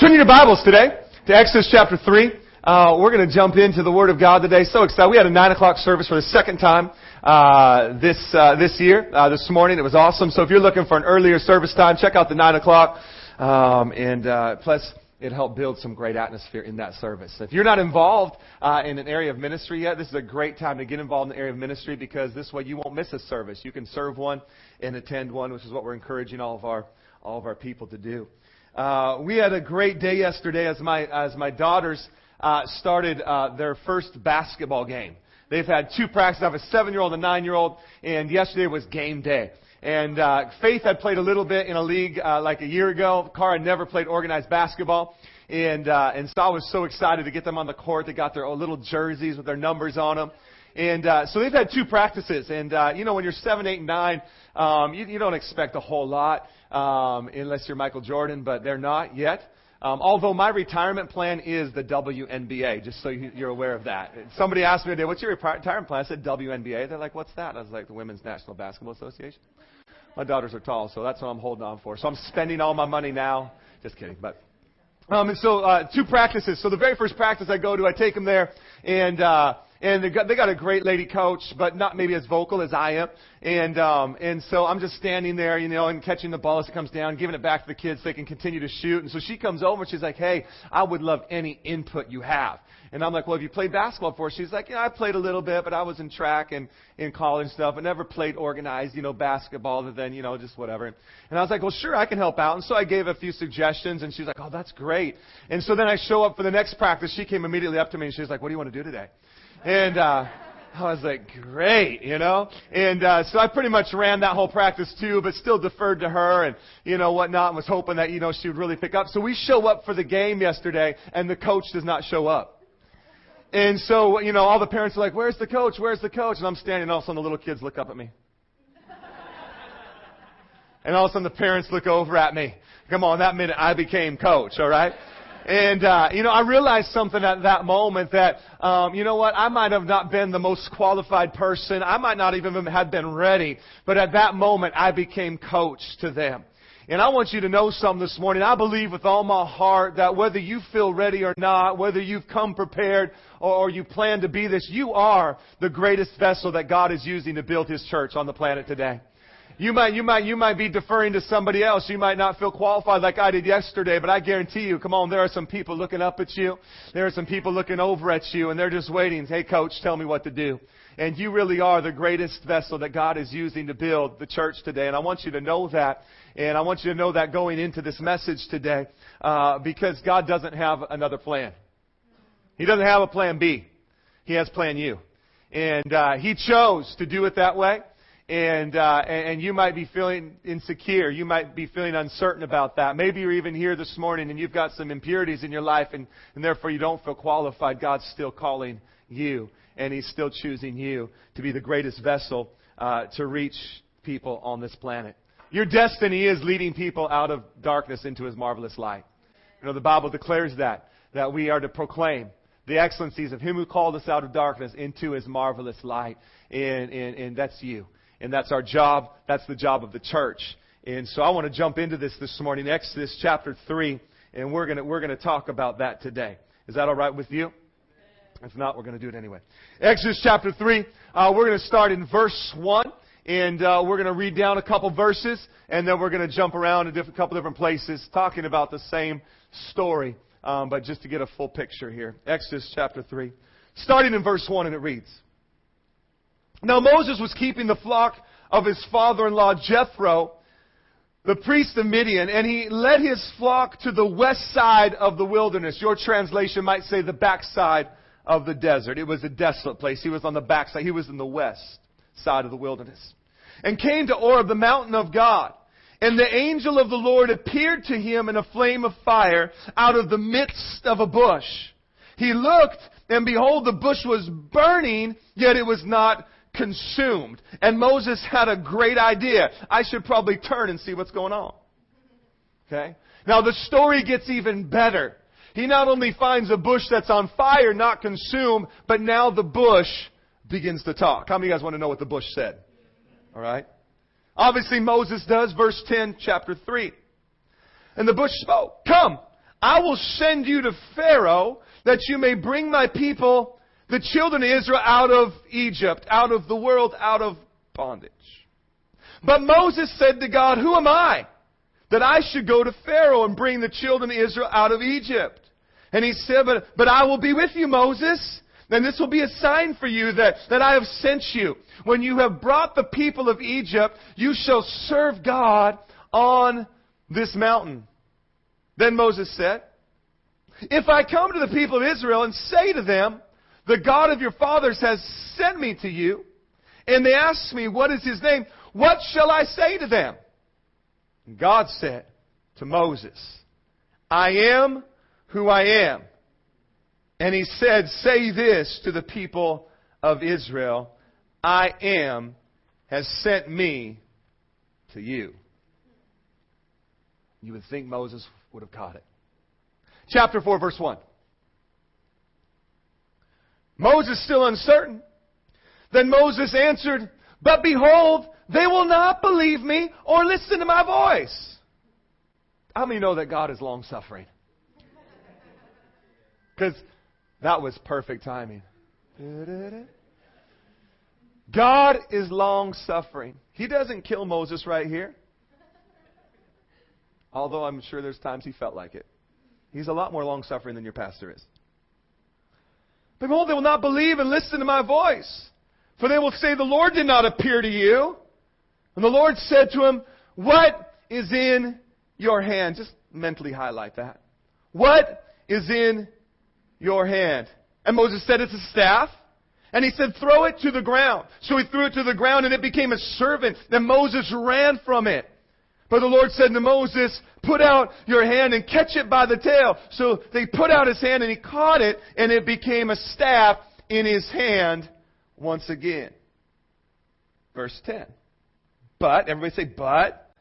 Turn your Bibles today to Exodus chapter 3. Uh, we're going to jump into the Word of God today. So excited. We had a 9 o'clock service for the second time uh, this, uh, this year, uh, this morning. It was awesome. So if you're looking for an earlier service time, check out the 9 o'clock. Um, and uh, plus, it helped build some great atmosphere in that service. If you're not involved uh, in an area of ministry yet, this is a great time to get involved in the area of ministry because this way you won't miss a service. You can serve one and attend one, which is what we're encouraging all of our all of our people to do. Uh, we had a great day yesterday as my as my daughters uh, started uh, their first basketball game. They've had two practices. I have a seven-year-old and a nine-year-old, and yesterday was game day. And uh, Faith had played a little bit in a league uh, like a year ago. Cara never played organized basketball, and uh, and so I was so excited to get them on the court. They got their little jerseys with their numbers on them. And uh, so they've had two practices, and uh, you know when you're seven, eight, and nine, um, you, you don't expect a whole lot um, unless you're Michael Jordan, but they're not yet. Um, although my retirement plan is the WNBA, just so you're aware of that. Somebody asked me today, "What's your retirement plan?" I said WNBA. They're like, "What's that?" I was like, "The Women's National Basketball Association." My daughters are tall, so that's what I'm holding on for. So I'm spending all my money now. Just kidding, but um, and so uh, two practices. So the very first practice I go to, I take them there, and uh, and they got, they got a great lady coach, but not maybe as vocal as I am. And um, and so I'm just standing there, you know, and catching the ball as it comes down, giving it back to the kids so they can continue to shoot. And so she comes over and she's like, "Hey, I would love any input you have." And I'm like, "Well, have you played basketball before?" She's like, "Yeah, I played a little bit, but I was in track and in college stuff, but never played organized, you know, basketball other than you know just whatever." And I was like, "Well, sure, I can help out." And so I gave a few suggestions, and she's like, "Oh, that's great." And so then I show up for the next practice. She came immediately up to me and she's like, "What do you want to do today?" And uh, I was like, great, you know? And uh, so I pretty much ran that whole practice too, but still deferred to her and, you know, whatnot, and was hoping that, you know, she would really pick up. So we show up for the game yesterday, and the coach does not show up. And so, you know, all the parents are like, where's the coach? Where's the coach? And I'm standing, and all of a sudden the little kids look up at me. And all of a sudden the parents look over at me. Come on, that minute I became coach, alright? And, uh, you know, I realized something at that moment that, um, you know what, I might have not been the most qualified person. I might not even have been ready. But at that moment, I became coach to them. And I want you to know something this morning. I believe with all my heart that whether you feel ready or not, whether you've come prepared or, you plan to be this, you are the greatest vessel that God is using to build His church on the planet today. You might, you might, you might be deferring to somebody else. You might not feel qualified like I did yesterday, but I guarantee you, come on, there are some people looking up at you. There are some people looking over at you and they're just waiting. Hey coach, tell me what to do. And you really are the greatest vessel that God is using to build the church today. And I want you to know that. And I want you to know that going into this message today, uh, because God doesn't have another plan. He doesn't have a plan B. He has plan U. And, uh, He chose to do it that way and uh, and you might be feeling insecure. You might be feeling uncertain about that. Maybe you're even here this morning and you've got some impurities in your life, and, and therefore you don't feel qualified. God's still calling you, and He's still choosing you to be the greatest vessel uh, to reach people on this planet. Your destiny is leading people out of darkness into His marvelous light. You know the Bible declares that that we are to proclaim the excellencies of Him who called us out of darkness into His marvelous light, and and, and that's you. And that's our job. That's the job of the church. And so I want to jump into this this morning, Exodus chapter 3, and we're going to, we're going to talk about that today. Is that all right with you? If not, we're going to do it anyway. Exodus chapter 3, uh, we're going to start in verse 1, and uh, we're going to read down a couple verses, and then we're going to jump around a couple different places talking about the same story, um, but just to get a full picture here. Exodus chapter 3. Starting in verse 1, and it reads, now Moses was keeping the flock of his father-in-law Jethro, the priest of Midian, and he led his flock to the west side of the wilderness. Your translation might say the backside of the desert. It was a desolate place. He was on the backside. He was in the west side of the wilderness. And came to Horeb, the mountain of God. And the angel of the Lord appeared to him in a flame of fire out of the midst of a bush. He looked, and behold, the bush was burning, yet it was not consumed. And Moses had a great idea. I should probably turn and see what's going on. Okay? Now the story gets even better. He not only finds a bush that's on fire, not consumed, but now the bush begins to talk. How many of you guys want to know what the bush said? Alright? Obviously Moses does, verse 10, chapter 3. And the bush spoke, Come, I will send you to Pharaoh that you may bring my people, the children of Israel, out of Egypt, out of the world, out of bondage. But Moses said to God, Who am I that I should go to Pharaoh and bring the children of Israel out of Egypt? And he said, But, but I will be with you, Moses. And this will be a sign for you that, that I have sent you. When you have brought the people of Egypt, you shall serve God on this mountain. Then Moses said, If I come to the people of Israel and say to them, The God of your fathers has sent me to you, and they ask me, What is his name? What shall I say to them? And God said to Moses, I am who I am. And he said, Say this to the people of Israel I am has sent me to you. You would think Moses would have caught it. Chapter 4, verse 1. Moses still uncertain. Then Moses answered, But behold, they will not believe me or listen to my voice. How many know that God is long suffering? Because that was perfect timing. God is long suffering. He doesn't kill Moses right here. Although I'm sure there's times he felt like it. He's a lot more long suffering than your pastor is. Behold, they will not believe and listen to my voice. For they will say, The Lord did not appear to you. And the Lord said to him, What is in your hand? Just mentally highlight that. What is in your hand? And Moses said, It's a staff. And he said, Throw it to the ground. So he threw it to the ground and it became a servant. Then Moses ran from it. But the Lord said to Moses, Put out your hand and catch it by the tail. So they put out his hand and he caught it and it became a staff in his hand once again. Verse 10. But, everybody say, but.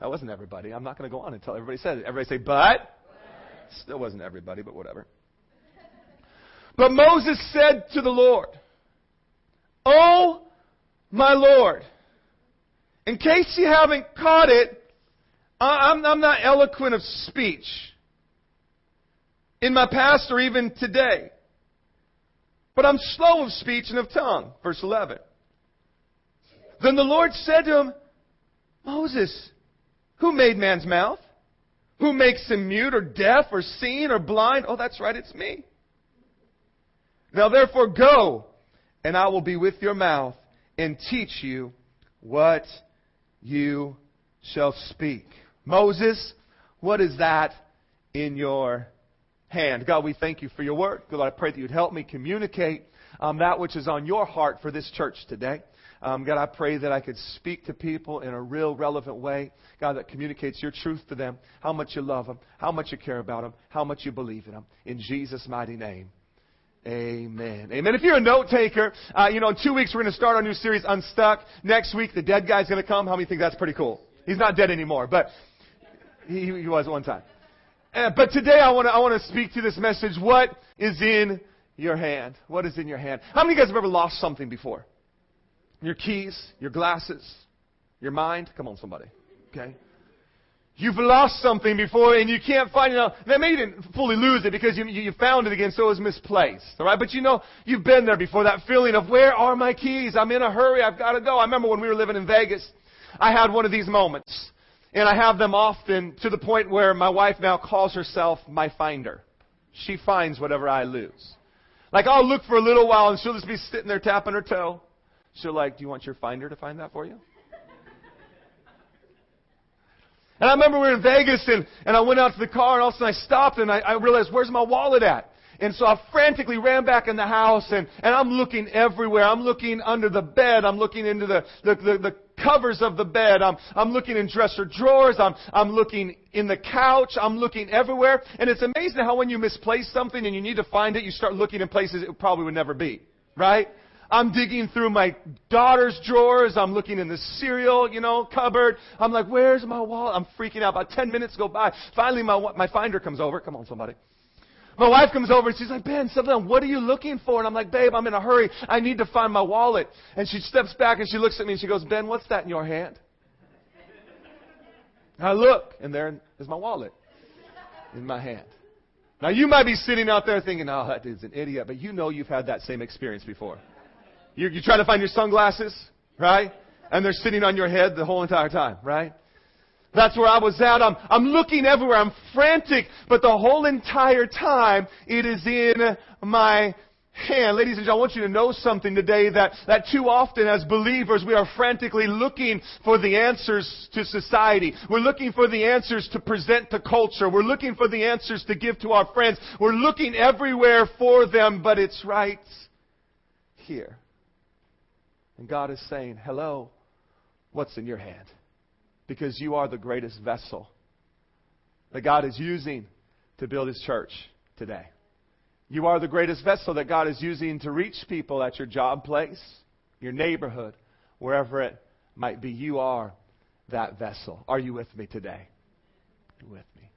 That wasn't everybody. I'm not going to go on until everybody said it. Everybody say, but. Still wasn't everybody, but whatever. But Moses said to the Lord, Oh, my Lord, in case you haven't caught it, I'm, I'm not eloquent of speech in my past or even today. But I'm slow of speech and of tongue. Verse 11. Then the Lord said to him, Moses, who made man's mouth? Who makes him mute or deaf or seen or blind? Oh, that's right, it's me. Now therefore go, and I will be with your mouth and teach you what you shall speak. Moses, what is that in your hand? God, we thank you for your word. God, I pray that you'd help me communicate um, that which is on your heart for this church today. Um, God, I pray that I could speak to people in a real relevant way. God, that communicates your truth to them, how much you love them, how much you care about them, how much you believe in them. In Jesus' mighty name. Amen. Amen. If you're a note taker, uh, you know, in two weeks we're going to start our new series, Unstuck. Next week, the dead guy's going to come. How many think that's pretty cool? He's not dead anymore, but he, he was one time. Uh, but today I want to I want to speak to this message. What is in your hand? What is in your hand? How many of you guys have ever lost something before? Your keys, your glasses, your mind. Come on, somebody. Okay. You've lost something before and you can't find it. Now, maybe you didn't fully lose it because you, you found it again, so it was misplaced. All right, but you know you've been there before. That feeling of where are my keys? I'm in a hurry. I've got to go. I remember when we were living in Vegas, I had one of these moments, and I have them often to the point where my wife now calls herself my finder. She finds whatever I lose. Like I'll look for a little while and she'll just be sitting there tapping her toe. She'll like, do you want your finder to find that for you? And I remember we were in Vegas and, and I went out to the car and all of a sudden I stopped and I, I realized, where's my wallet at? And so I frantically ran back in the house and, and I'm looking everywhere. I'm looking under the bed. I'm looking into the, the, the, the covers of the bed. I'm, I'm looking in dresser drawers. I'm, I'm looking in the couch. I'm looking everywhere. And it's amazing how when you misplace something and you need to find it, you start looking in places it probably would never be. Right? I'm digging through my daughter's drawers. I'm looking in the cereal, you know, cupboard. I'm like, where's my wallet? I'm freaking out. About 10 minutes go by. Finally, my, my finder comes over. Come on, somebody. My wife comes over and she's like, Ben, down. What are you looking for? And I'm like, babe, I'm in a hurry. I need to find my wallet. And she steps back and she looks at me and she goes, Ben, what's that in your hand? And I look and there is my wallet. in my hand. Now you might be sitting out there thinking, oh, that dude's an idiot, but you know you've had that same experience before. You're, you're trying to find your sunglasses, right? And they're sitting on your head the whole entire time, right? That's where I was at. I'm, I'm looking everywhere. I'm frantic, but the whole entire time it is in my hand. Ladies and gentlemen, I want you to know something today that, that too often as believers we are frantically looking for the answers to society. We're looking for the answers to present to culture. We're looking for the answers to give to our friends. We're looking everywhere for them, but it's right here. And God is saying, hello, what's in your hand? Because you are the greatest vessel that God is using to build His church today. You are the greatest vessel that God is using to reach people at your job place, your neighborhood, wherever it might be. You are that vessel. Are you with me today? You with me?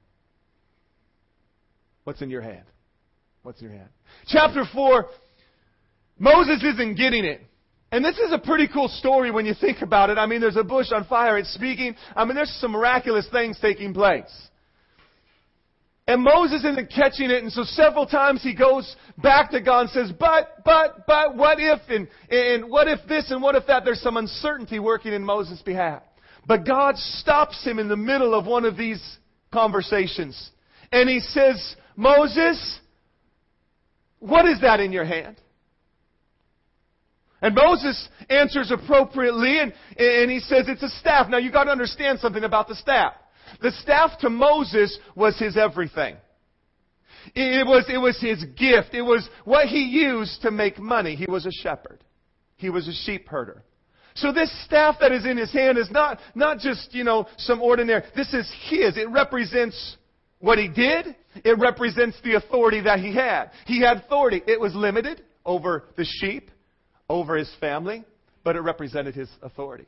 What's in your hand? What's in your hand? Chapter 4, Moses isn't getting it. And this is a pretty cool story when you think about it. I mean, there's a bush on fire. It's speaking. I mean, there's some miraculous things taking place. And Moses isn't catching it, and so several times he goes back to God and says, but, but, but, what if, and, and what if this, and what if that? There's some uncertainty working in Moses' behalf. But God stops him in the middle of one of these conversations. And he says, Moses, what is that in your hand? And Moses answers appropriately, and, and he says, it's a staff. Now you gotta understand something about the staff. The staff to Moses was his everything. It was, it was his gift. It was what he used to make money. He was a shepherd. He was a sheep herder. So this staff that is in his hand is not, not just, you know, some ordinary. This is his. It represents what he did. It represents the authority that he had. He had authority. It was limited over the sheep, over his family, but it represented his authority.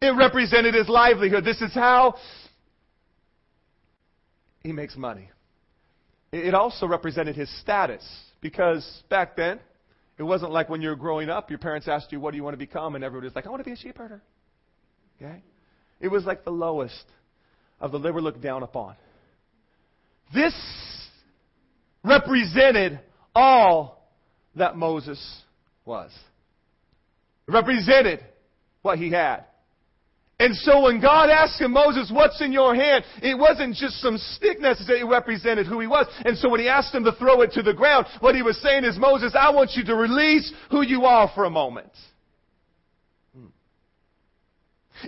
It represented his livelihood. This is how he makes money. It also represented his status because back then, it wasn't like when you were growing up, your parents asked you, What do you want to become? And everybody was like, I want to be a sheep herder. Okay? It was like the lowest of the were looked down upon. This represented all that Moses was. It represented what he had. And so when God asked him, Moses, what's in your hand? It wasn't just some stick necessarily, it represented who he was. And so when he asked him to throw it to the ground, what he was saying is, Moses, I want you to release who you are for a moment. Hmm.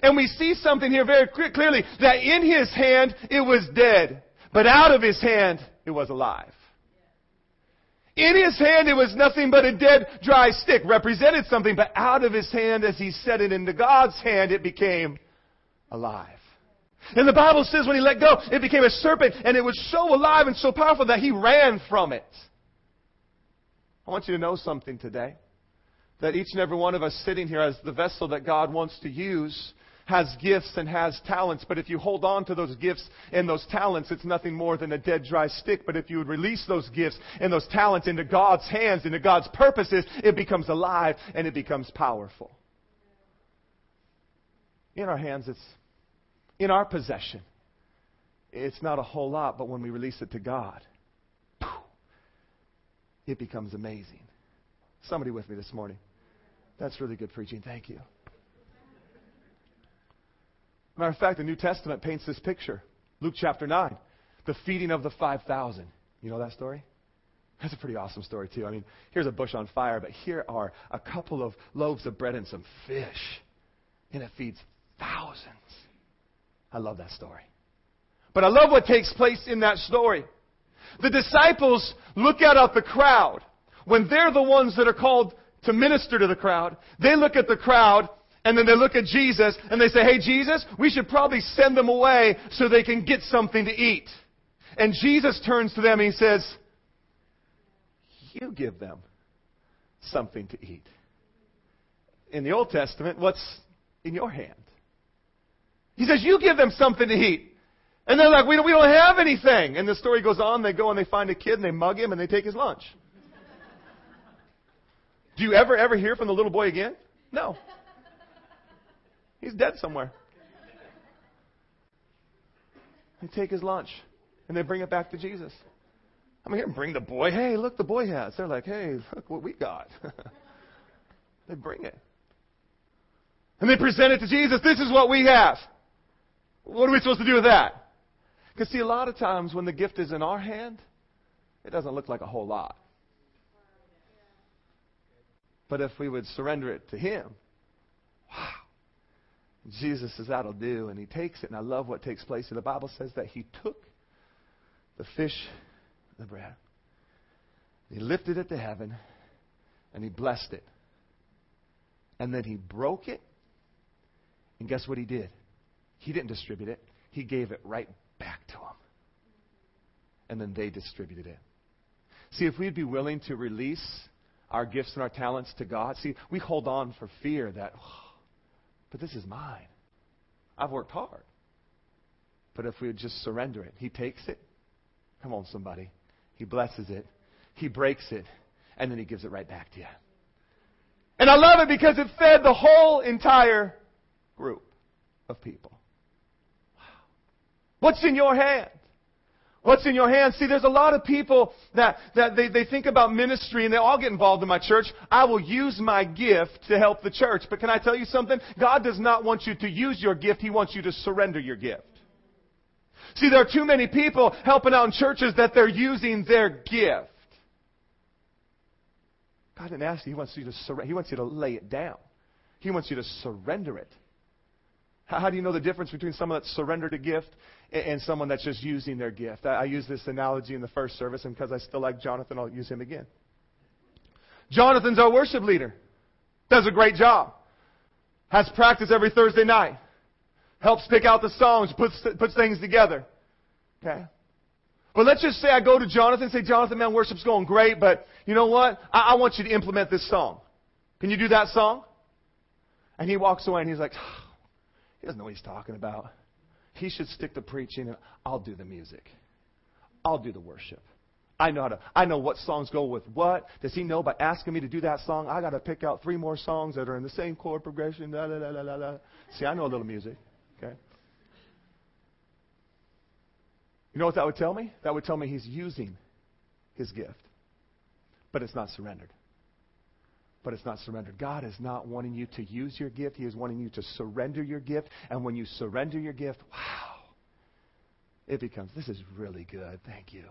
And we see something here very clearly, that in his hand it was dead, but out of his hand it was alive. In his hand it was nothing but a dead, dry stick. Represented something, but out of his hand, as he set it into God's hand, it became alive. And the Bible says when he let go, it became a serpent, and it was so alive and so powerful that he ran from it. I want you to know something today. That each and every one of us sitting here as the vessel that God wants to use has gifts and has talents, but if you hold on to those gifts and those talents, it's nothing more than a dead, dry stick. But if you would release those gifts and those talents into God's hands, into God's purposes, it becomes alive and it becomes powerful. In our hands, it's in our possession. It's not a whole lot, but when we release it to God, it becomes amazing. Somebody with me this morning. That's really good preaching. Thank you. Matter of fact, the New Testament paints this picture. Luke chapter 9, the feeding of the 5,000. You know that story? That's a pretty awesome story, too. I mean, here's a bush on fire, but here are a couple of loaves of bread and some fish. And it feeds thousands. I love that story. But I love what takes place in that story. The disciples look out at the crowd. When they're the ones that are called to minister to the crowd, they look at the crowd and then they look at Jesus and they say, Hey, Jesus, we should probably send them away so they can get something to eat. And Jesus turns to them and he says, You give them something to eat. In the Old Testament, what's in your hand? He says, You give them something to eat. And they're like, we don't, we don't have anything. And the story goes on. They go and they find a kid and they mug him and they take his lunch. Do you ever, ever hear from the little boy again? No. He's dead somewhere. They take his lunch And they bring it back to Jesus. I'm here, bring the boy. Hey, look, the boy has. They're like, hey, look what we got. they bring it. And they present it to Jesus. This is what we have. What are we supposed to do with that? Because, see, a lot of times when the gift is in our hand, it doesn't look like a whole lot. But if we would surrender it to Him, wow. Jesus says that'll do, and He takes it. And I love what takes place. And the Bible says that He took the fish, the bread, He lifted it to heaven, and He blessed it. And then He broke it. And guess what He did? He didn't distribute it, He gave it right back to them. And then they distributed it. See, if we'd be willing to release our gifts and our talents to God, see, we hold on for fear that, oh, but this is mine. I've worked hard. But if we would just surrender it, He takes it. Come on, somebody. He blesses it. He breaks it. And then He gives it right back to you. And I love it because it fed the whole entire group of people. Wow. What's in your hand? What's in your hands? See, there's a lot of people that, that they, they think about ministry and they all get involved in my church. I will use my gift to help the church. But can I tell you something? God does not want you to use your gift. He wants you to surrender your gift. See, there are too many people helping out in churches that they're using their gift. God didn't ask you. He wants you to surrender. He wants you to lay it down. He wants you to surrender it. How, do you know the difference between someone that's surrendered a gift and someone that's just using their gift. I, I this analogy in the first service, and because I still like Jonathan, I'll use him again. Jonathan's our worship leader. Does a great job. Has practice every Thursday night. Helps pick out the songs, puts, puts things together. Okay? But let's just say I go to Jonathan and say, Jonathan, man, worship's going great, but you know what? I, I want you to implement this song. Can you do that song? And he walks away and he's like, oh, he doesn't know what he's talking about. He should stick to preaching, and I'll do the music. I'll do the worship. I know how to. I know what songs go with what. Does he know by asking me to do that song? I got to pick out three more songs that are in the same chord progression. Da, da, da, da, da. See, I know a little music. Okay. You know what that would tell me? That would tell me he's using his gift, but it's not surrendered but it's not surrendered. God is not wanting you to use your gift. He is wanting you to surrender your gift. And when you surrender your gift, wow, it becomes, this is really good. Thank you.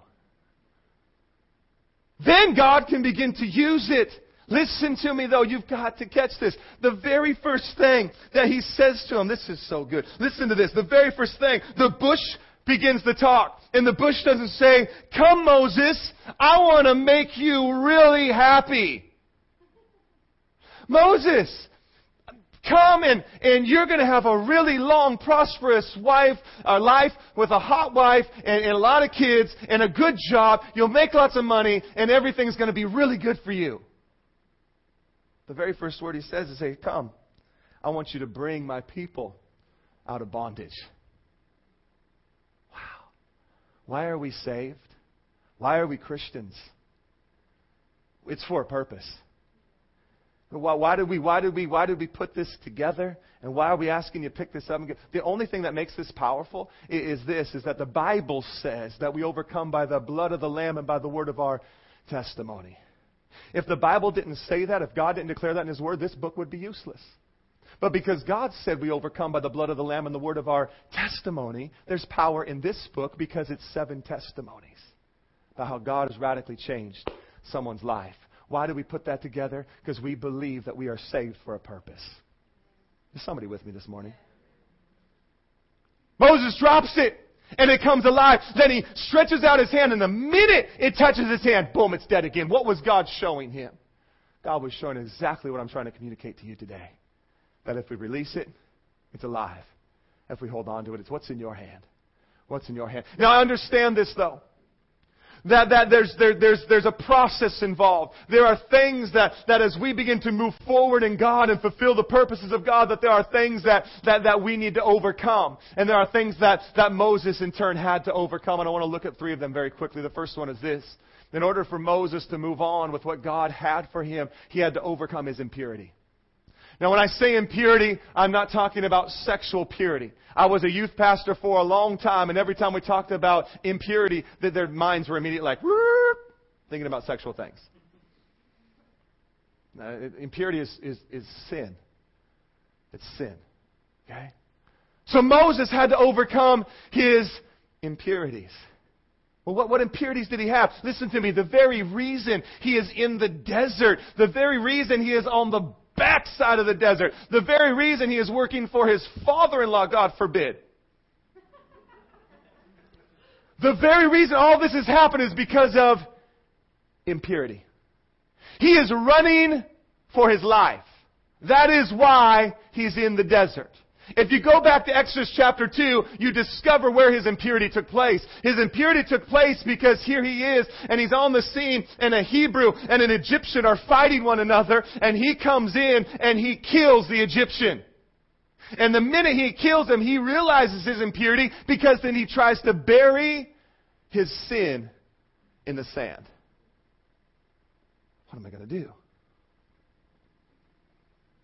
Then God can begin to use it. Listen to me though, you've got to catch this. The very first thing that he says to him, this is so good. Listen to this. The very first thing, the bush begins to talk. And the bush doesn't say, Come, Moses, I want to make you really happy. Moses, come and, and you're going to have a really long, prosperous wife, life with a hot wife and, and a lot of kids and a good job. You'll make lots of money and everything's going to be really good for you. The very first word he says is, Hey, come. I want you to bring my people out of bondage. Wow. Why are we saved? Why are we Christians? It's for a purpose. Why, why, did we, why, did we, why did we put this together? And why are we asking you to pick this up? The only thing that makes this powerful is, is this, is that the Bible says that we overcome by the blood of the Lamb and by the word of our testimony. If the Bible didn't say that, if God didn't declare that in His Word, this book would be useless. But because God said we overcome by the blood of the Lamb and the word of our testimony, there's power in this book because it's seven testimonies about how God has radically changed someone's life. Why do we put that together? Because we believe that we are saved for a purpose. Is somebody with me this morning? Moses drops it and it comes alive. Then he stretches out his hand and the minute it touches his hand, boom, it's dead again. What was God showing him? God was showing exactly what I'm trying to communicate to you today. That if we release it, it's alive. If we hold on to it, it's what's in your hand. What's in your hand. Now I understand this though. That, that there's, there, there's, there's a process involved. There are things that, that as we begin to move forward in God and fulfill the purposes of God, that there are things that, that, that we need to overcome. And there are things that, that Moses in turn had to overcome. And I want to look at three of them very quickly. The first one is this. In order for Moses to move on with what God had for him, he had to overcome his impurity. Now, when I say impurity, I'm not talking about sexual purity. I was a youth pastor for a long time, and every time we talked about impurity, that their minds were immediately like, thinking about sexual things. Now, impurity is, is, is sin. It's sin. Okay? So Moses had to overcome his impurities. Well, what, what impurities did he have? Listen to me. The very reason he is in the desert, the very reason he is on the backside of the desert, the very reason he is working for his father in law, God forbid. The very reason all this has happened is because of impurity. He is running for his life. That is why he's in the desert. If you go back to Exodus chapter 2, you discover where his impurity took place. His impurity took place because here he is, and he's on the scene, and a Hebrew and an Egyptian are fighting one another, and he comes in and he kills the Egyptian. And the minute he kills him, he realizes his impurity because then he tries to bury his sin in the sand. What am I going to do?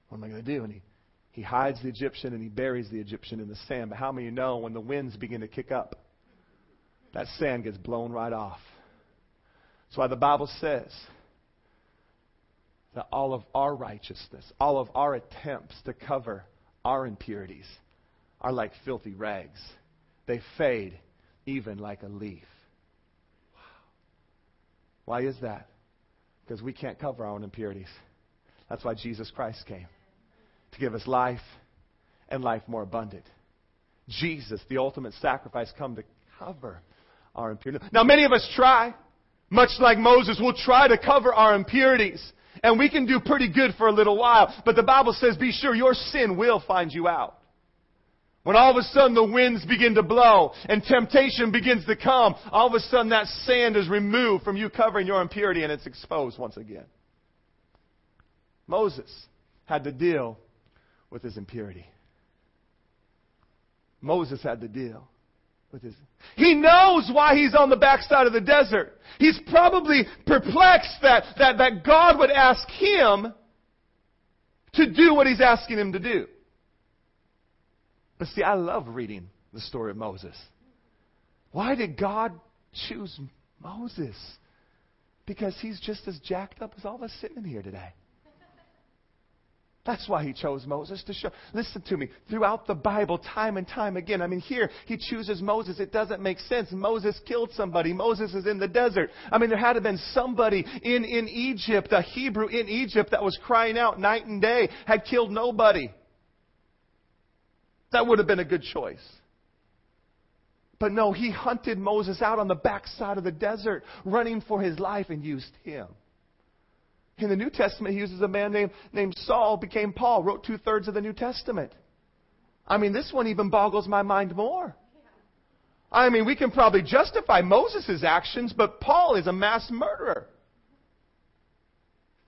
What am I going to do? And he he hides the Egyptian and he buries the Egyptian in the sand. But how many know when the winds begin to kick up, that sand gets blown right off? That's why the Bible says that all of our righteousness, all of our attempts to cover our impurities are like filthy rags. They fade even like a leaf. Why is that? Because we can't cover our own impurities. That's why Jesus Christ came to give us life and life more abundant. Jesus, the ultimate sacrifice, come to cover our impurities. Now, many of us try, much like Moses, we'll try to cover our impurities. And we can do pretty good for a little while. But the Bible says, be sure your sin will find you out. When all of a sudden the winds begin to blow and temptation begins to come, all of a sudden that sand is removed from you covering your impurity and it's exposed once again. Moses had to deal with his impurity. Moses had to deal with his. He knows why he's on the backside of the desert. He's probably perplexed that, that, that God would ask him to do what he's asking him to do. But see, I love reading the story of Moses. Why did God choose Moses? Because he's just as jacked up as all of us sitting in here today. That's why he chose Moses to show. Listen to me. Throughout the Bible, time and time again, I mean, here, he chooses Moses. It doesn't make sense. Moses killed somebody. Moses is in the desert. I mean, there had to have been somebody in, in Egypt, a Hebrew in Egypt, that was crying out night and day, had killed nobody. That would have been a good choice. But no, he hunted Moses out on the backside of the desert, running for his life, and used him. In the New Testament, he uses a man named, named Saul, became Paul, wrote two thirds of the New Testament. I mean, this one even boggles my mind more. I mean, we can probably justify Moses' actions, but Paul is a mass murderer.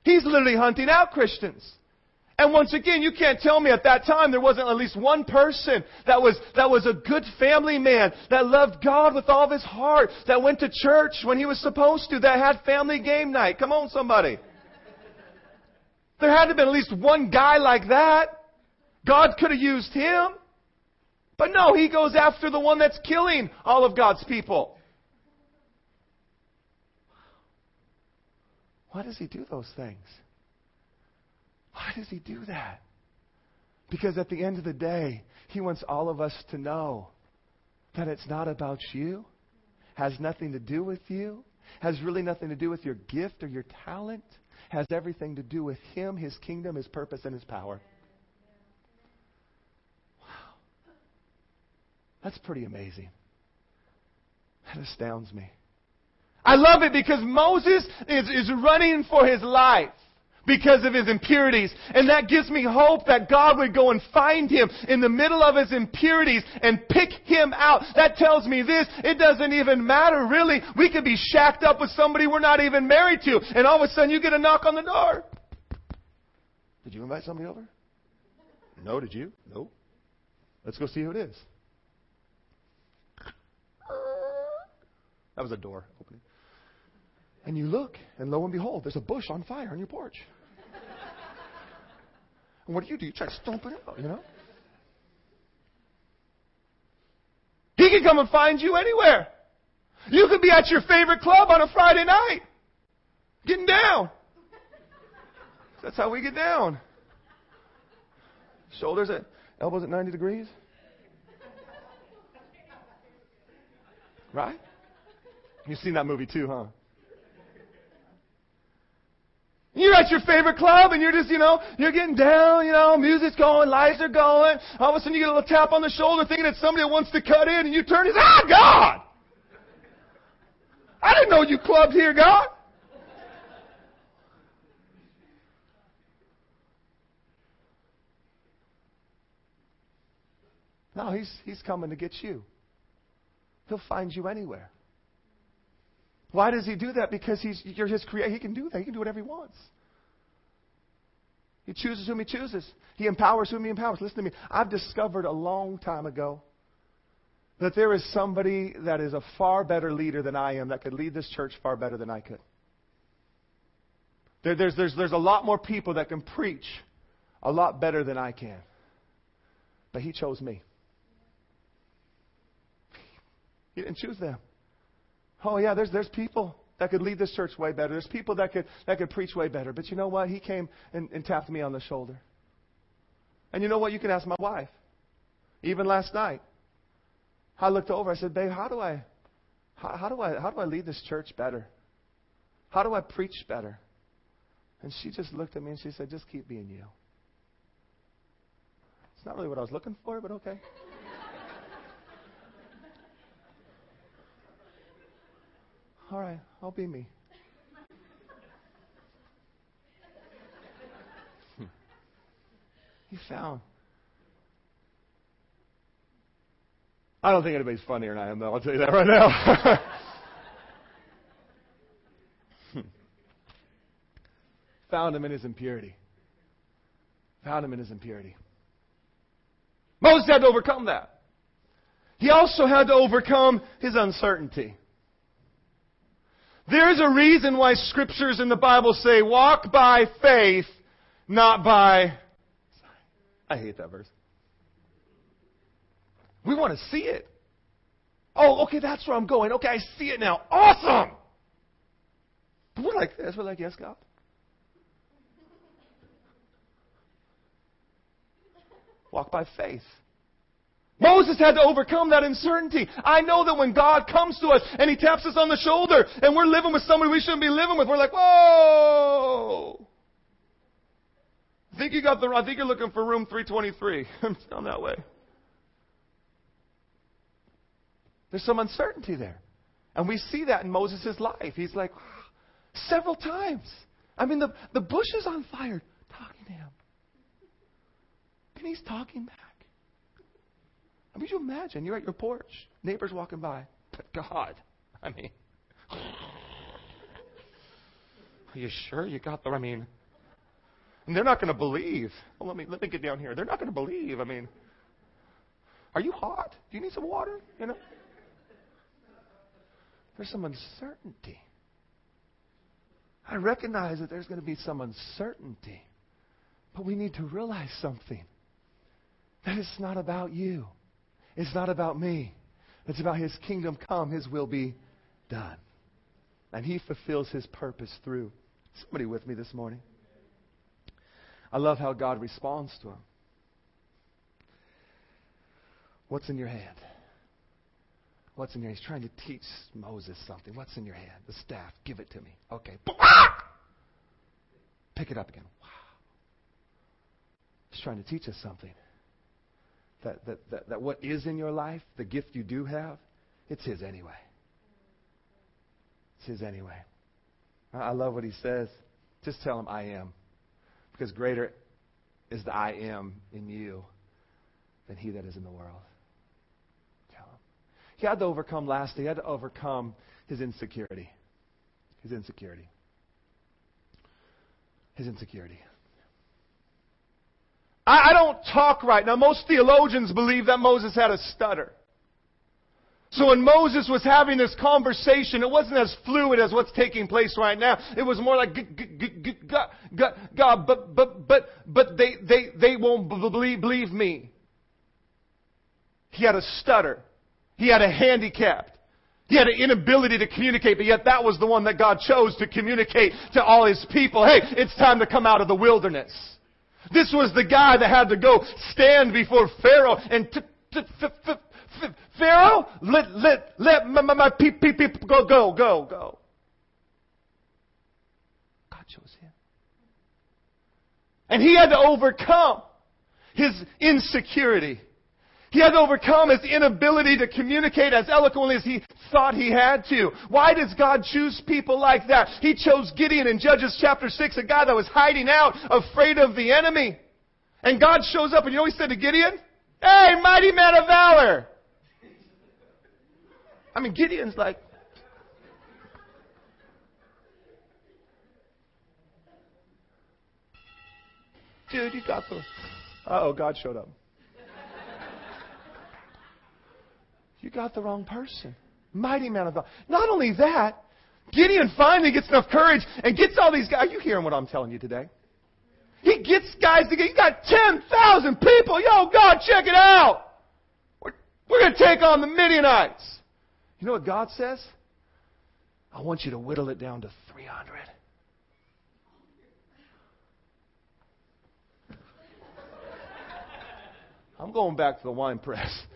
He's literally hunting out Christians. And once again, you can't tell me at that time there wasn't at least one person that was, that was a good family man, that loved God with all of his heart, that went to church when he was supposed to, that had family game night. Come on, somebody. There had to have been at least one guy like that. God could have used him. But no, he goes after the one that's killing all of God's people. Why does he do those things? Why does he do that? Because at the end of the day, he wants all of us to know that it's not about you, has nothing to do with you, has really nothing to do with your gift or your talent has everything to do with Him, His kingdom, His purpose, and His power. Wow. That's pretty amazing. That astounds me. I love it because Moses is, is running for his life because of his impurities. And that gives me hope that God would go and find him in the middle of his impurities and pick him out. That tells me this. It doesn't even matter really. We could be shacked up with somebody we're not even married to. And all of a sudden you get a knock on the door. Did you invite somebody over? No, did you? No. Let's go see who it is. That was a door opening. And you look, and lo and behold, there's a bush on fire on your porch. And what do you do? You try to stomp it out, you know? He can come and find you anywhere. You could be at your favorite club on a Friday night, getting down. That's how we get down. Shoulders at elbows at 90 degrees. Right? You've seen that movie too, huh? You're at your favorite club and you're just, you know, you're getting down, you know, music's going, lights are going. All of a sudden you get a little tap on the shoulder thinking it's somebody that wants to cut in and you turn and say, ah, God! I didn't know you clubbed here, God. No, he's, he's coming to get you. He'll find you anywhere. Why does he do that? Because he's, you're his creator. He can do that. He can do whatever he wants. He chooses whom he chooses. He empowers whom he empowers. Listen to me. I've discovered a long time ago that there is somebody that is a far better leader than I am that could lead this church far better than I could. There, there's, there's, there's a lot more people that can preach a lot better than I can. But he chose me. He didn't choose them. Oh yeah, there's there's people that could lead this church way better. There's people that could that could preach way better. But you know what? He came and, and tapped me on the shoulder. And you know what? You can ask my wife. Even last night, I looked over. I said, "Babe, how do I, how, how do I, how do I lead this church better? How do I preach better?" And she just looked at me and she said, "Just keep being you." It's not really what I was looking for, but okay. All right, I'll be me. he found. I don't think anybody's funnier than I am, though. I'll tell you that right now. Found him in his impurity. Found him in his impurity. Moses had to overcome that. He also had to overcome his uncertainty. There's a reason why scriptures in the Bible say, walk by faith, not by. sight. I hate that verse. We want to see it. Oh, okay, that's where I'm going. Okay, I see it now. Awesome! But we're like this. We're like, yes, God. Walk by faith. Moses had to overcome that uncertainty. I know that when God comes to us and He taps us on the shoulder and we're living with somebody we shouldn't be living with, we're like, whoa! I think you got the, I think you're looking for room 323. I'm down that way. There's some uncertainty there. And we see that in Moses' life. He's like, several times. I mean, the, the bush is on fire talking to him. And he's talking back. I mean, you imagine you're at your porch, neighbors walking by. But God, I mean, are you sure you got the? I mean, and they're not going to believe. Well, let me let me get down here. They're not going to believe. I mean, are you hot? Do you need some water? You know, there's some uncertainty. I recognize that there's going to be some uncertainty, but we need to realize something. That it's not about you. It's not about me. It's about His kingdom come, His will be done. And He fulfills His purpose through. Somebody with me this morning? I love how God responds to him. What's in your hand? What's in your hand? He's trying to teach Moses something. What's in your hand? The staff. Give it to me. Okay. Pick it up again. Wow. He's trying to teach us something that, that, that, that what is in your life, the gift you do have, it's His anyway. It's His anyway. I love what He says. Just tell Him, I am. Because greater is the I am in you than He that is in the world. Tell Him. He had to overcome lastly, he had to overcome his insecurity. His insecurity. His insecurity. I, I don't talk right. Now, most theologians believe that Moses had a stutter. So when Moses was having this conversation, it wasn't as fluid as what's taking place right now. It was more like, God, but, but, but, but they, they, they won't believe me. He had a stutter. He had a handicap. He had an inability to communicate, but yet that was the one that God chose to communicate to all His people. Hey, it's time to come out of the wilderness. This was the guy that had to go stand before Pharaoh and t- t- f- f- f- Pharaoh, let let let my, my, my people go go go go. God chose him, and he had to overcome his insecurity. He to overcome his inability to communicate as eloquently as he thought he had to. Why does God choose people like that? He chose Gideon in Judges chapter 6, a guy that was hiding out, afraid of the enemy. And God shows up, and you know he said to Gideon? Hey, mighty man of valor! I mean, Gideon's like, dude, you got the. oh, God showed up. You got the wrong person. Mighty man of God. Not only that, Gideon finally gets enough courage and gets all these guys. Are you hearing what I'm telling you today? He gets guys together. You got 10,000 people. Yo, God, check it out. We're, we're going to take on the Midianites. You know what God says? I want you to whittle it down to 300. I'm going back to the wine press.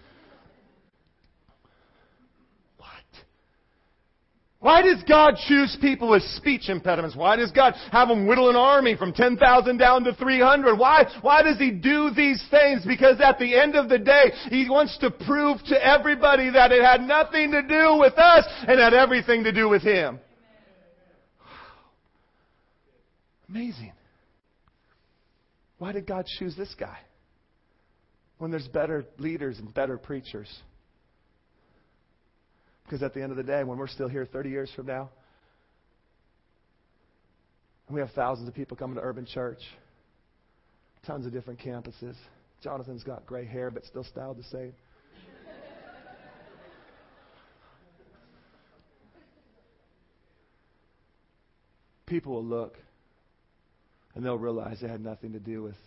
Why does God choose people with speech impediments? Why does God have them whittle an army from 10,000 down to 300? Why, why does He do these things? Because at the end of the day, He wants to prove to everybody that it had nothing to do with us and had everything to do with Him. Amazing. Why did God choose this guy? When there's better leaders and better preachers. Because at the end of the day, when we're still here 30 years from now, we have thousands of people coming to Urban Church, tons of different campuses. Jonathan's got gray hair, but still styled the same. people will look and they'll realize it had nothing to do with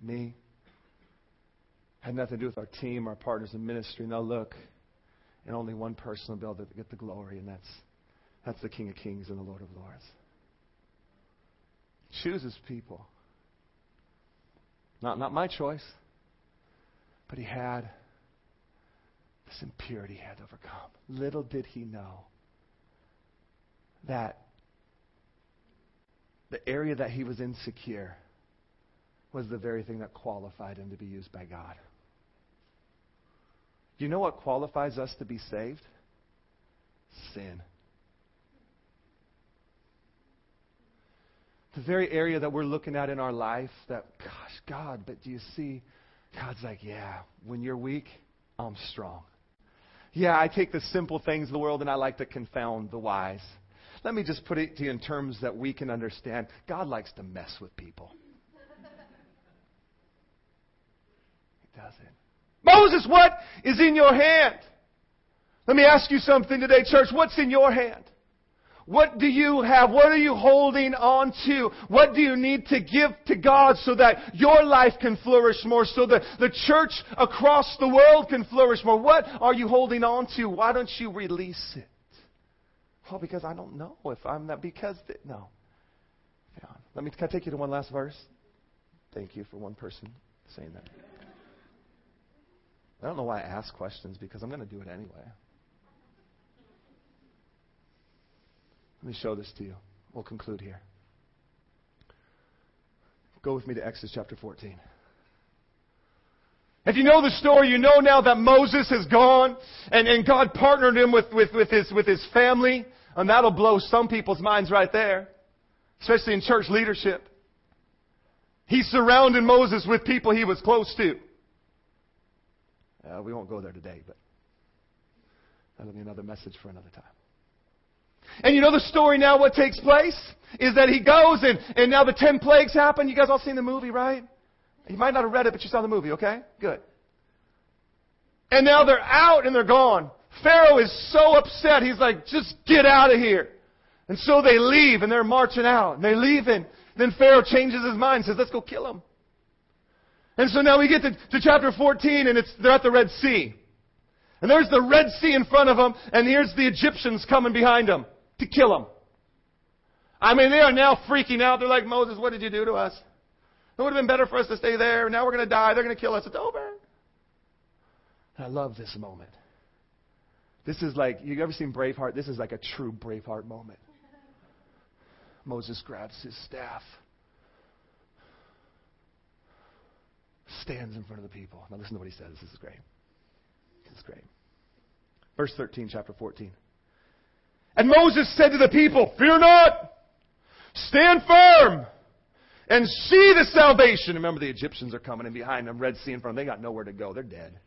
me, had nothing to do with our team, our partners in ministry, and they'll look and only one person will be able to get the glory, and that's, that's the King of Kings and the Lord of Lords. Chooses people. Not, not my choice, but he had this impurity he had to overcome. Little did he know that the area that he was insecure was the very thing that qualified him to be used by God. Do you know what qualifies us to be saved? Sin. The very area that we're looking at in our life that, gosh, God, but do you see? God's like, yeah, when you're weak, I'm strong. Yeah, I take the simple things of the world and I like to confound the wise. Let me just put it to you in terms that we can understand. God likes to mess with people. He does it. Moses, what is in your hand? Let me ask you something today, church. What's in your hand? What do you have? What are you holding on to? What do you need to give to God so that your life can flourish more, so that the church across the world can flourish more? What are you holding on to? Why don't you release it? Well, because I don't know if I'm that. Because, th- no. Let me, can I take you to one last verse? Thank you for one person saying that. I don't know why I ask questions because I'm going to do it anyway. Let me show this to you. We'll conclude here. Go with me to Exodus chapter 14. If you know the story, you know now that Moses has gone and, and God partnered him with, with, with, his, with his family. And that'll blow some people's minds right there, especially in church leadership. He surrounded Moses with people he was close to. Uh, we won't go there today, but that'll be another message for another time. And you know the story now, what takes place? Is that he goes and, and now the ten plagues happen. You guys all seen the movie, right? You might not have read it, but you saw the movie, okay? Good. And now they're out and they're gone. Pharaoh is so upset. He's like, just get out of here. And so they leave and they're marching out. And they leave and then Pharaoh changes his mind and says, let's go kill him. And so now we get to, to chapter 14 and it's, they're at the Red Sea. And there's the Red Sea in front of them and here's the Egyptians coming behind them to kill them. I mean, they are now freaking out. They're like, Moses, what did you do to us? It would have been better for us to stay there. Now we're going to die. They're going to kill us. It's over. I love this moment. This is like, you ever seen Braveheart? This is like a true Braveheart moment. Moses grabs his staff, stands in front of the people. Now listen to what he says. This is great. This is great. Verse 13, chapter 14. And Moses said to the people, Fear not, stand firm, and see the salvation. Remember, the Egyptians are coming in behind them, Red Sea in front of them. They got nowhere to go. They're dead.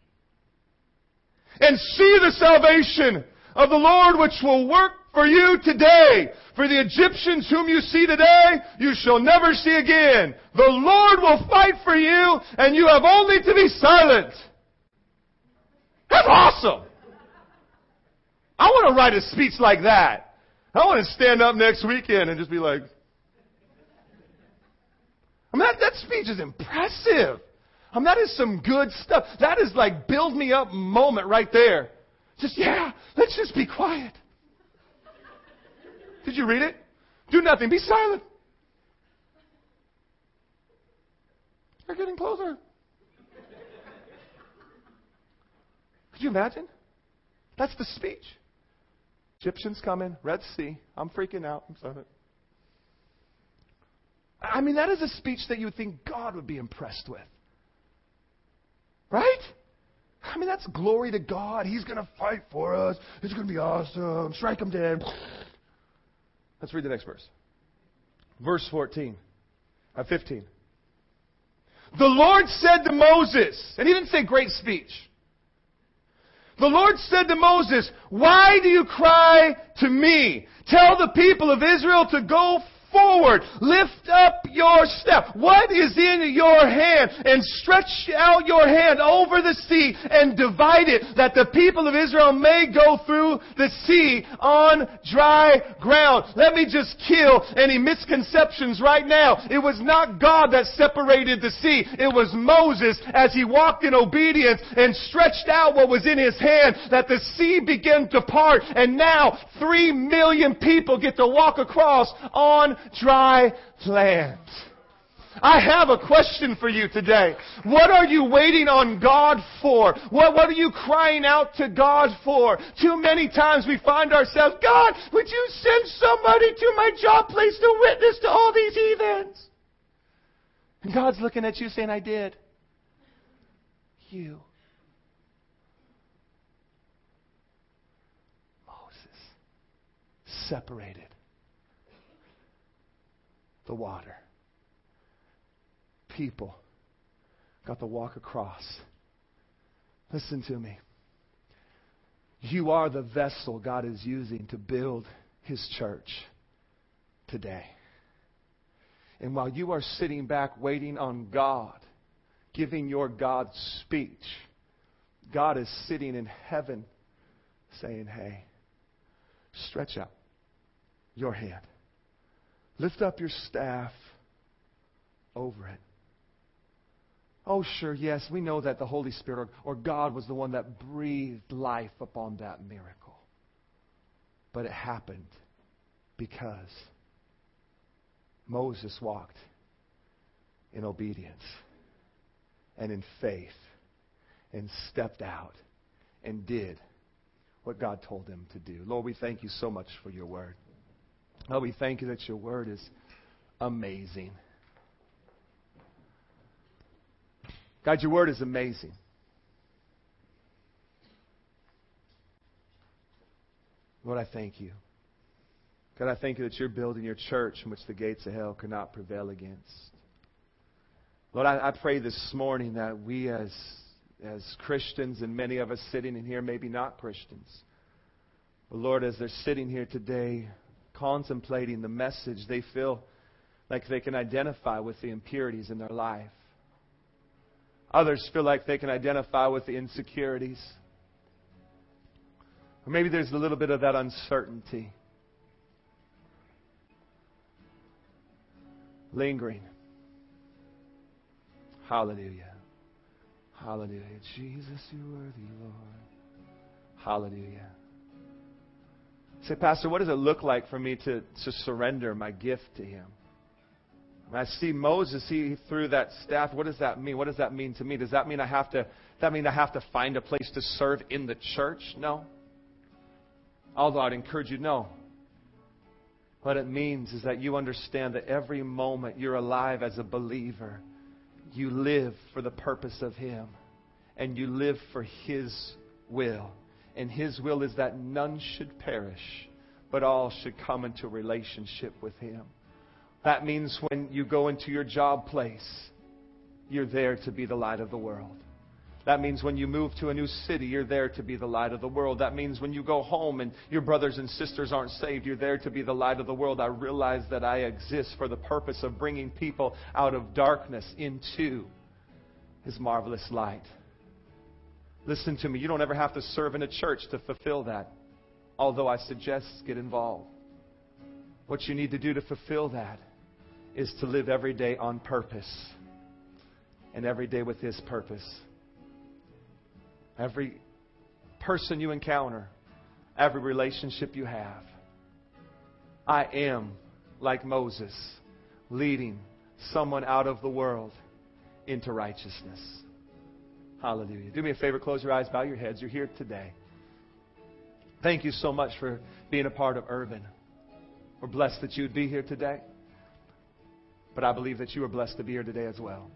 And see the salvation of the Lord which will work for you today. For the Egyptians whom you see today, you shall never see again. The Lord will fight for you, and you have only to be silent. That's awesome. I want to write a speech like that. I want to stand up next weekend and just be like, I mean, that, that speech is impressive. I mean, that is some good stuff. That is like build me up moment right there. Just, yeah, let's just be quiet. Did you read it? Do nothing. Be silent. They're getting closer. Could you imagine? That's the speech. Egyptians coming, Red Sea. I'm freaking out. I'm sorry. I mean, that is a speech that you would think God would be impressed with. Right? I mean, that's glory to God. He's going to fight for us. It's going to be awesome. Strike him dead. Let's read the next verse. Verse 14. Uh, 15. The Lord said to Moses, and he didn't say great speech. The Lord said to Moses, Why do you cry to me? Tell the people of Israel to go forward. Lift up your step. What is in your hand? And stretch out your hand over the sea and divide it that the people of Israel may go through the sea on dry ground. Let me just kill any misconceptions right now. It was not God that separated the sea. It was Moses as he walked in obedience and stretched out what was in his hand that the sea began to part and now three million people get to walk across on dry land. I have a question for you today. What are you waiting on God for? What, what are you crying out to God for? Too many times we find ourselves, God, would you send somebody to my job place to witness to all these heathens? And God's looking at you saying, I did. You. Moses. Separated the water. People got to walk across. Listen to me. You are the vessel God is using to build His church today. And while you are sitting back waiting on God, giving your God speech, God is sitting in heaven saying, Hey, stretch out your hand. Lift up your staff over it. Oh, sure, yes, we know that the Holy Spirit or, God was the one that breathed life upon that miracle. But it happened because Moses walked in obedience and in faith and stepped out and did what God told him to do. Lord, we thank you so much for your word. Oh, we thank you that your word is amazing. God, your word is amazing. Lord, I thank you. God, I thank you that you're building your church in which the gates of hell cannot prevail against. Lord, I, I pray this morning that we as, as Christians, and many of us sitting in here, maybe not Christians, but Lord, as they're sitting here today, contemplating the message, they feel like they can identify with the impurities in their life. Others feel like they can identify with the insecurities. Or maybe there's a little bit of that uncertainty. Lingering. Hallelujah. Hallelujah. Jesus, you worthy, Lord. Hallelujah. Say, Pastor, what does it look like for me to, to surrender my gift to Him? I see Moses, he threw that staff. What does that mean? What does that mean to me? Does that mean I have to, that mean I have to find a place to serve in the church? No. Although I'd encourage you, no. What it means is that you understand that every moment you're alive as a believer, you live for the purpose of Him. And you live for His will. And His will is that none should perish, but all should come into relationship with Him. That means when you go into your job place, you're there to be the light of the world. That means when you move to a new city, you're there to be the light of the world. That means when you go home and your brothers and sisters aren't saved, you're there to be the light of the world. I realize that I exist for the purpose of bringing people out of darkness into His marvelous light. Listen to me, you don't ever have to serve in a church to fulfill that, although I suggest get involved. What you need to do to fulfill that is to live every day on purpose and every day with His purpose. Every person you encounter, every relationship you have. I am like Moses, leading someone out of the world into righteousness. Hallelujah. Do me a favor, close your eyes, bow your heads. You're here today. Thank you so much for being a part of Urban. We're blessed that you would be here today. But I believe that you are blessed to be here today as well.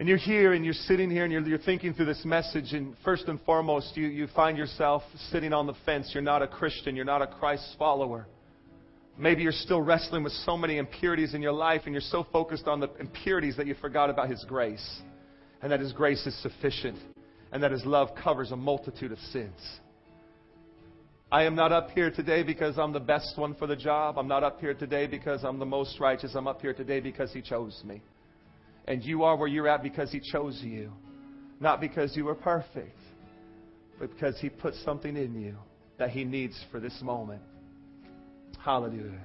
And you're here and you're sitting here and you're, you're thinking through this message, and first and foremost, you, you find yourself sitting on the fence. You're not a Christian, you're not a Christ follower. Maybe you're still wrestling with so many impurities in your life, and you're so focused on the impurities that you forgot about His grace, and that His grace is sufficient, and that His love covers a multitude of sins. I am not up here today because I'm the best one for the job. I'm not up here today because I'm the most righteous. I'm up here today because He chose me. And you are where you're at because He chose you. Not because you were perfect, but because He put something in you that He needs for this moment. Hallelujah.